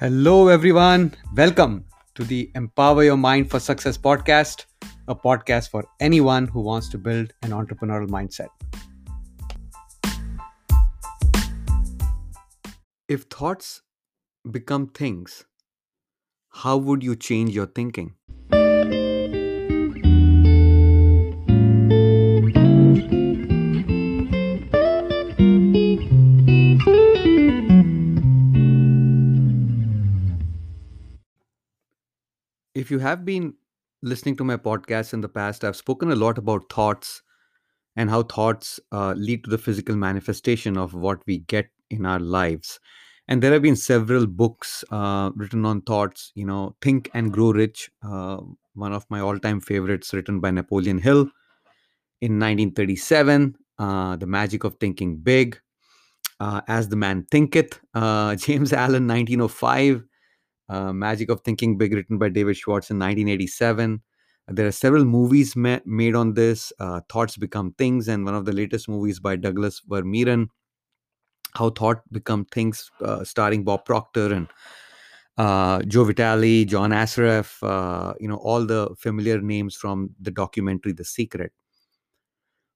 Hello, everyone. Welcome to the Empower Your Mind for Success podcast, a podcast for anyone who wants to build an entrepreneurial mindset. If thoughts become things, how would you change your thinking? If you have been listening to my podcast in the past, I've spoken a lot about thoughts and how thoughts uh, lead to the physical manifestation of what we get in our lives. And there have been several books uh, written on thoughts, you know, Think and Grow Rich, uh, one of my all time favorites, written by Napoleon Hill in 1937, uh, The Magic of Thinking Big, uh, As the Man Thinketh, uh, James Allen, 1905, uh, Magic of Thinking Big, written by David Schwartz in 1987. There are several movies ma- made on this. Uh, Thoughts Become Things, and one of the latest movies by Douglas Vermeeren, How Thought Become Things, uh, starring Bob Proctor and uh, Joe Vitale, John Assaraf, uh, you know, all the familiar names from the documentary The Secret.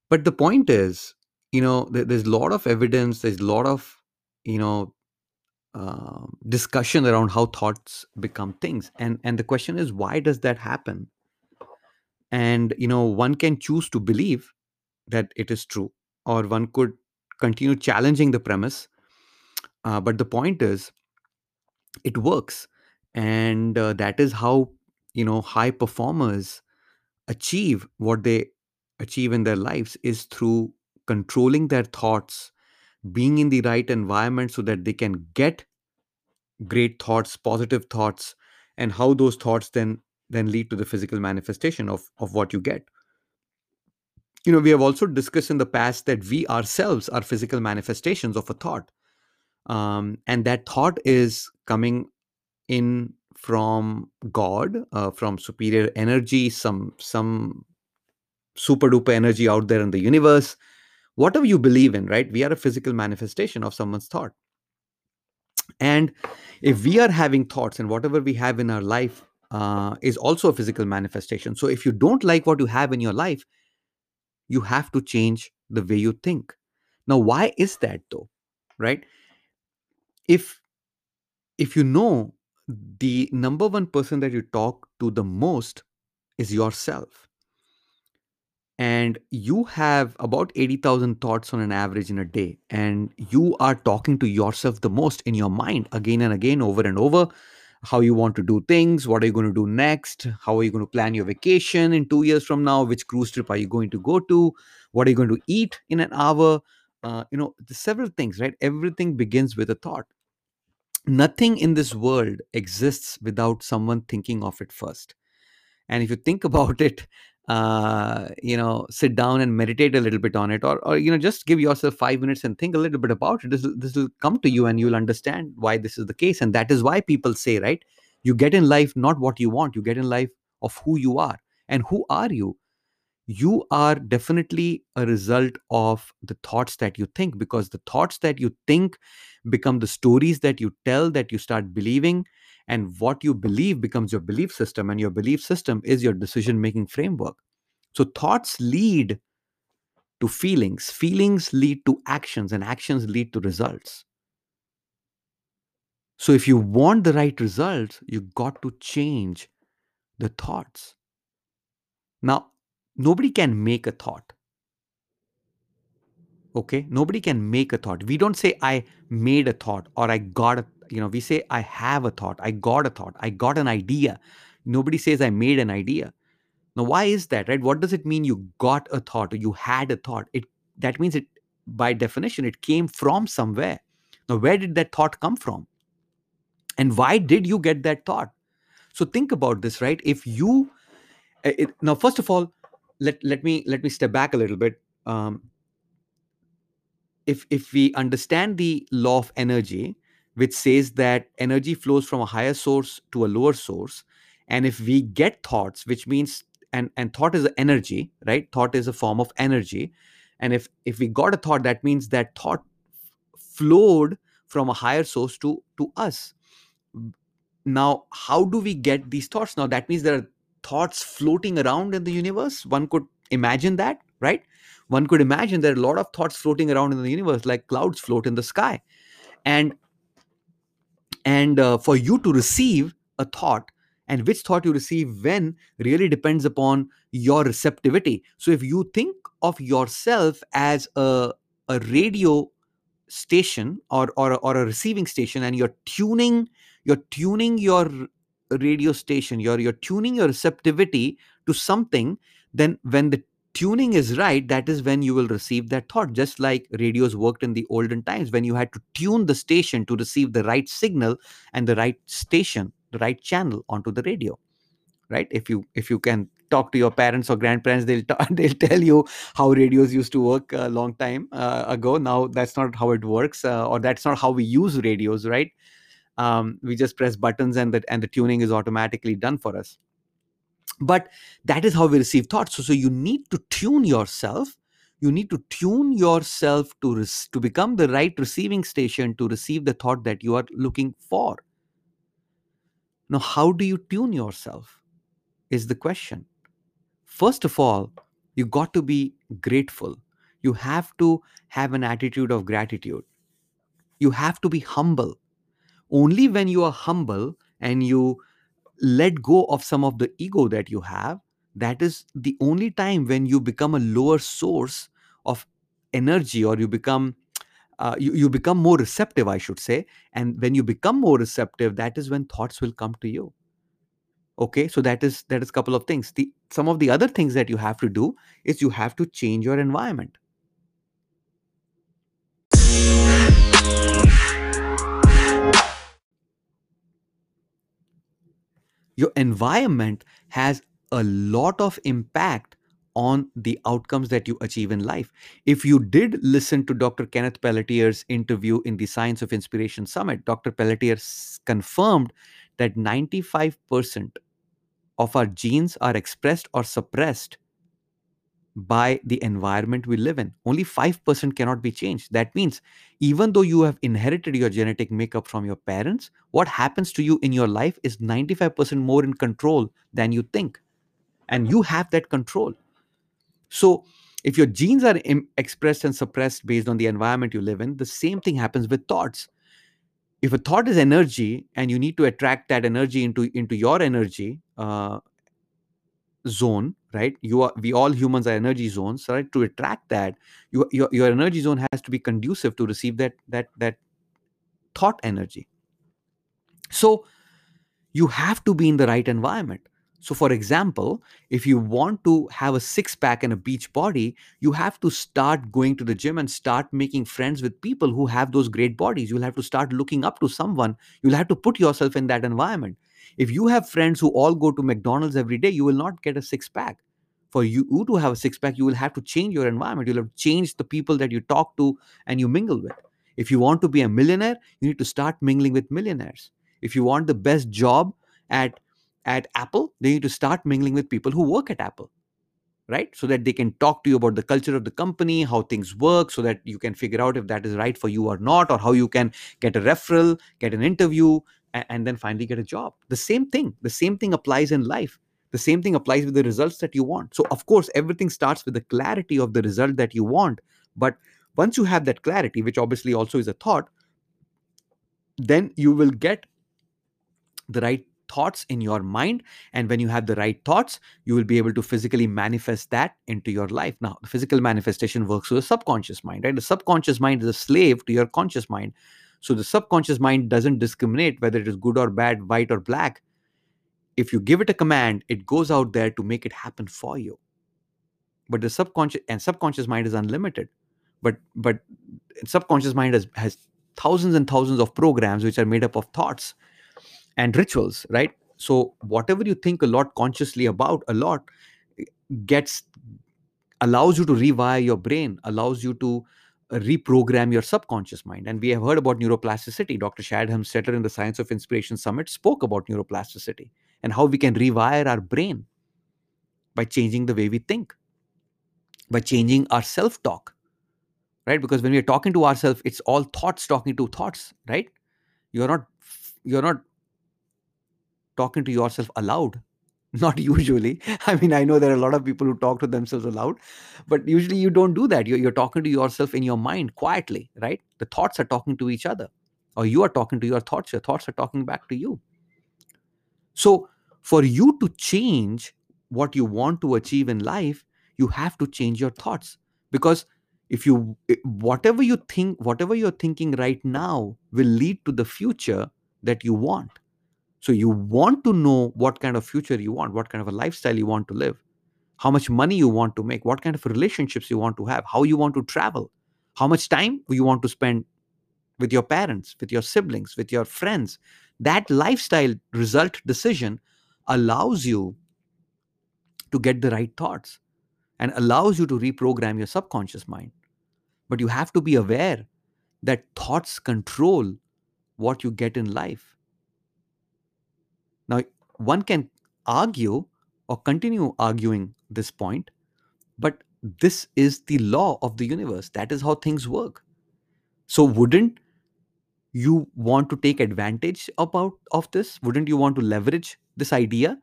But the point is, you know, there, there's a lot of evidence, there's a lot of, you know, uh, discussion around how thoughts become things. And and the question is why does that happen? And you know one can choose to believe that it is true or one could continue challenging the premise. Uh, but the point is it works. And uh, that is how you know high performers achieve what they achieve in their lives is through controlling their thoughts being in the right environment so that they can get great thoughts positive thoughts and how those thoughts then then lead to the physical manifestation of of what you get. You know we have also discussed in the past that we ourselves are physical manifestations of a thought. Um, and that thought is coming in from god uh, from superior energy some some super duper energy out there in the universe whatever you believe in right? We are a physical manifestation of someone's thought. And if we are having thoughts and whatever we have in our life uh, is also a physical manifestation. So if you don't like what you have in your life you have to change the way you think. Now why is that though? Right? If if you know the number one person that you talk to the most is yourself and you have about 80,000 thoughts on an average in a day and you are talking to yourself the most in your mind again and again over and over how you want to do things what are you going to do next how are you going to plan your vacation in 2 years from now which cruise trip are you going to go to what are you going to eat in an hour uh, you know several things right? Everything begins with a thought. Nothing in this world exists without someone thinking of it first. And if you think about it uh, you know sit down and meditate a little bit on it or or you know just give yourself 5 minutes and think a little bit about it. This will, this will come to you and you'll understand why this is the case and that is why people say right you get in life not what you want you get in life of who you are. And who are you? You are definitely a result of the thoughts that you think because the thoughts that you think become the stories that you tell that you start believing and what you believe becomes your belief system and your belief system is your decision making framework. So thoughts lead to feelings. Feelings lead to actions and actions lead to results. So if you want the right results you got to change the thoughts. Now nobody can make a thought. Okay? Nobody can make a thought. We don't say i made a thought or i got a you know we say i have a thought. I got a thought. I got an idea. Nobody says i made an idea. Now why is that right? What does it mean you got a thought or you had a thought? It that means it by definition it came from somewhere. Now where did that thought come from? And why did you get that thought? So think about this right? If you uh, it, now first of all let let me let me step back a little bit. Um, if if we understand the law of energy which says that energy flows from a higher source to a lower source. And if we get thoughts which means and and thought is energy right? Thought is a form of energy. And if if we got a thought that means that thought flowed from a higher source to to us. Now how do we get these thoughts? Now that means there are thoughts floating around in the universe. One could imagine that right? One could imagine there are a lot of thoughts floating around in the universe like clouds float in the sky. And and uh, for you to receive a thought and which thought you receive when really depends upon your receptivity. So if you think of yourself as a, a radio station or, or or a receiving station and you're tuning you're tuning your radio station you're you're tuning your receptivity to something then when the tuning is right that is when you will receive that thought. Just like radios worked in the olden times when you had to tune the station to receive the right signal and the right station the right channel onto the radio right? If you if you can talk to your parents or grandparents they'll they'll tell you how radios used to work a long time uh, ago. Now that's not how it works uh, or that's not how we use radios right? Um, we just press buttons and the and the tuning is automatically done for us but that is how we receive thoughts. So, so you need to tune yourself. You need to tune yourself to res- to become the right receiving station to receive the thought that you are looking for. Now how do you tune yourself is the question. First of all you got to be grateful. You have to have an attitude of gratitude. You have to be humble. Only when you are humble and you let go of some of the ego that you have that is the only time when you become a lower source of energy or you become uh, you, you become more receptive i should say. And when you become more receptive that is when thoughts will come to you. Okay? So that is that is a couple of things. The some of the other things that you have to do is you have to change your environment your environment has a lot of impact on the outcomes that you achieve in life. If you did listen to Dr. Kenneth Pelletier's interview in the Science of Inspiration Summit, Dr. Pelletier confirmed that 95% of our genes are expressed or suppressed by the environment we live in. Only 5% cannot be changed. That means even though you have inherited your genetic makeup from your parents, what happens to you in your life is 95% more in control than you think. And you have that control. So if your genes are Im- expressed and suppressed based on the environment you live in, the same thing happens with thoughts. If a thought is energy and you need to attract that energy into, into your energy, uh, zone right? You are we all humans are energy zones right? To attract that you, your, your energy zone has to be conducive to receive that that that thought energy. So you have to be in the right environment. So for example if you want to have a six pack and a beach body you have to start going to the gym and start making friends with people who have those great bodies. You'll have to start looking up to someone. You'll have to put yourself in that environment if you have friends who all go to McDonald's every day, you will not get a six pack. For you to have a six pack, you will have to change your environment. You'll have to change the people that you talk to and you mingle with. If you want to be a millionaire, you need to start mingling with millionaires. If you want the best job at at Apple, they need to start mingling with people who work at Apple right so that they can talk to you about the culture of the company how things work so that you can figure out if that is right for you or not or how you can get a referral get an interview and, then finally get a job. The same thing the same thing applies in life. The same thing applies with the results that you want. So of course everything starts with the clarity of the result that you want. But once you have that clarity which obviously also is a thought then you will get the right thoughts in your mind. And when you have the right thoughts you will be able to physically manifest that into your life. Now the physical manifestation works with the subconscious mind right? The subconscious mind is a slave to your conscious mind so the subconscious mind doesn't discriminate whether it is good or bad, white or black. If you give it a command, it goes out there to make it happen for you. But the subconscious and subconscious mind is unlimited. But but subconscious mind has, has thousands and thousands of programs which are made up of thoughts and rituals, right? So whatever you think a lot consciously about a lot eh, gets allows you to rewire your brain, allows you to reprogram your subconscious mind. And we have heard about neuroplasticity. Dr. Shad Helmstetter in the Science of Inspiration Summit spoke about neuroplasticity and how we can rewire our brain by changing the way we think, by changing our self talk, right? Because when we're talking to ourselves, it's all thoughts talking to thoughts, right? You're not you're not talking to yourself aloud not usually. I mean i know there are a lot of people who talk to themselves aloud but usually you don't do that. You're, you're talking to yourself in your mind quietly right? The thoughts are talking to each other or you are talking to your thoughts. Your thoughts are talking back to you. So for you to change what you want to achieve in life you have to change your thoughts. Because if you whatever you think whatever you're thinking right now will lead to the future that you want so you want to know what kind of future you want what kind of a lifestyle you want to live how much money you want to make what kind of relationships you want to have how you want to travel how much time you want to spend with your parents with your siblings with your friends that lifestyle result decision allows you to get the right thoughts and allows you to reprogram your subconscious mind but you have to be aware that thoughts control what you get in life. Now, one can argue or continue arguing this point, but this is the law of the universe. That is how things work. So, wouldn't you want to take advantage about of this? Wouldn't you want to leverage this idea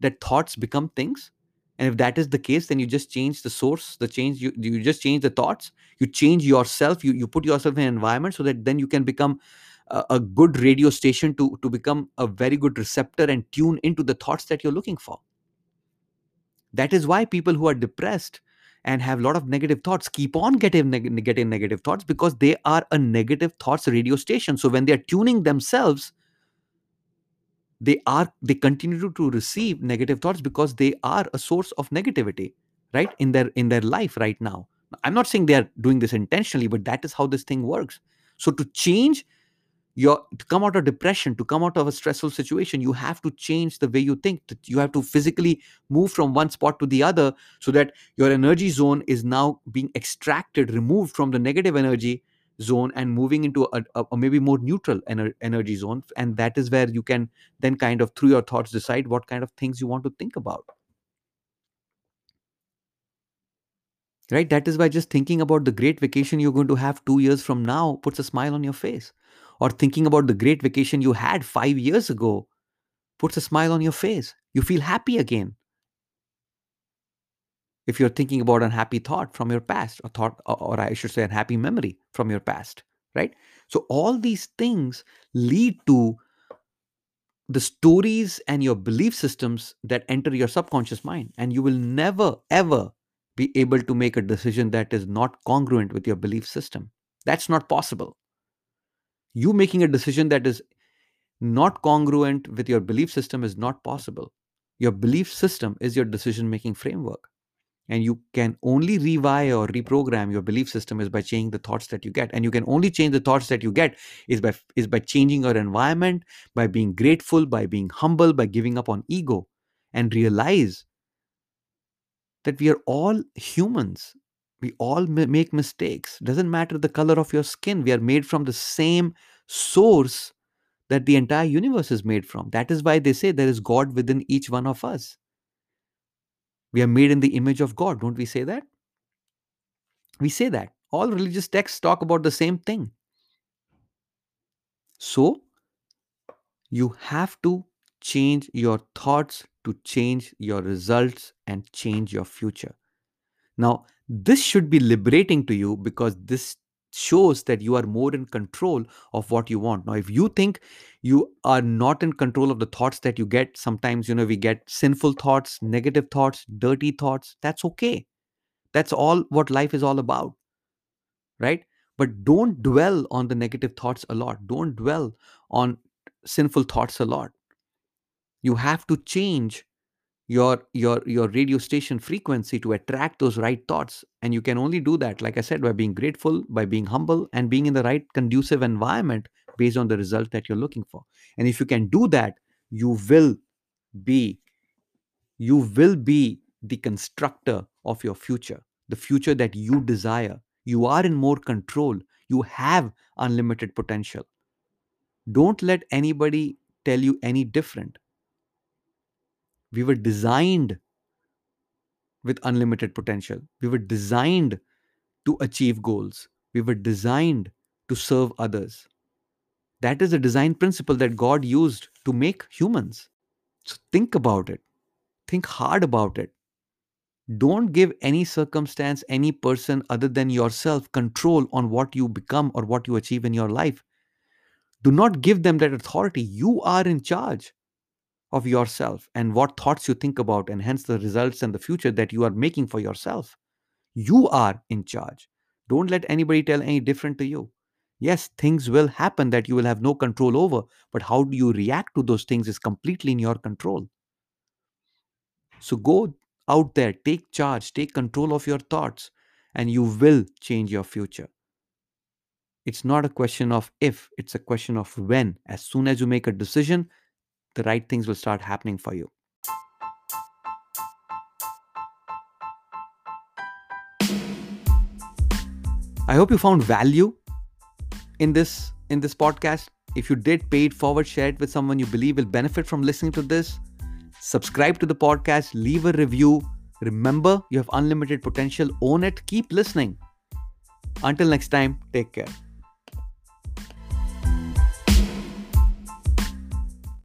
that thoughts become things? and if that is the case then you just change the source the change you, you just change the thoughts you change yourself you, you put yourself in an environment so that then you can become a, good radio station to to become a very good receptor and tune into the thoughts that you're looking for. That is why people who are depressed and have a lot of negative thoughts keep on getting, neg- getting negative thoughts because they are a negative thoughts radio station. So when they are tuning themselves they are they continue to receive negative thoughts because they are a source of negativity right in their in their life right now. I'm not saying they are doing this intentionally but that is how this thing works. So to change your to come out of depression to come out of a stressful situation you have to change the way you think you have to physically move from one spot to the other so that your energy zone is now being extracted removed from the negative energy zone and moving into a, a, a maybe more neutral ener- energy zone. And that is where you can then kind of through your thoughts decide what kind of things you want to think about. Right? That is why just thinking about the great vacation you're going to have 2 years from now puts a smile on your face or thinking about the great vacation you had 5 years ago puts a smile on your face. You feel happy again. If you're thinking about an unhappy thought from your past or thought or i should say unhappy memory from your past right? So all these things lead to the stories and your belief systems that enter your subconscious mind and you will never ever be able to make a decision that is not congruent with your belief system. That's not possible you making a decision that is not congruent with your belief system is not possible. Your belief system is your decision making framework. And you can only rewire or reprogram your belief system is by changing the thoughts that you get. And you can only change the thoughts that you get is by is by changing your environment by being grateful by being humble by giving up on ego and realize that we are all humans we all make mistakes doesn't matter the color of your skin we are made from the same source that the entire universe is made from that is why they say there is god within each one of us we are made in the image of God. Don't we say that? We say that. All religious texts talk about the same thing. So, you have to change your thoughts to change your results and change your future. Now, this should be liberating to you because this shows that you are more in control of what you want. Now if you think you are not in control of the thoughts that you get sometimes you know we get sinful thoughts negative thoughts dirty thoughts that's okay. That's all what life is all about right? But don't dwell on the negative thoughts a lot. Don't dwell on sinful thoughts a lot. You have to change your your your radio station frequency to attract those right thoughts. And you can only do that like i said by being grateful by being humble and being in the right conducive environment based on the result that you're looking for. And if you can do that you will be you will be the constructor of your future the future that you desire. You are in more control. You have unlimited potential. Don't let anybody tell you any different we were designed with unlimited potential. We were designed to achieve goals. We were designed to serve others. That is a design principle that God used to make humans. So think about it. Think hard about it. Don't give any circumstance, any person other than yourself control on what you become or what you achieve in your life. Do not give them that authority. You are in charge of yourself and what thoughts you think about, and hence the results and the future that you are making for yourself. You are in charge. Don't let anybody tell any different to you. Yes, things will happen that you will have no control over, but how do you react to those things is completely in your control. So go out there, take charge, take control of your thoughts, and you will change your future. It's not a question of if, it's a question of when. As soon as you make a decision, the right things will start happening for you. I hope you found value in this in this podcast. If you did, pay it forward, share it with someone you believe will benefit from listening to this. Subscribe to the podcast, leave a review. Remember, you have unlimited potential. Own it. Keep listening. Until next time, take care.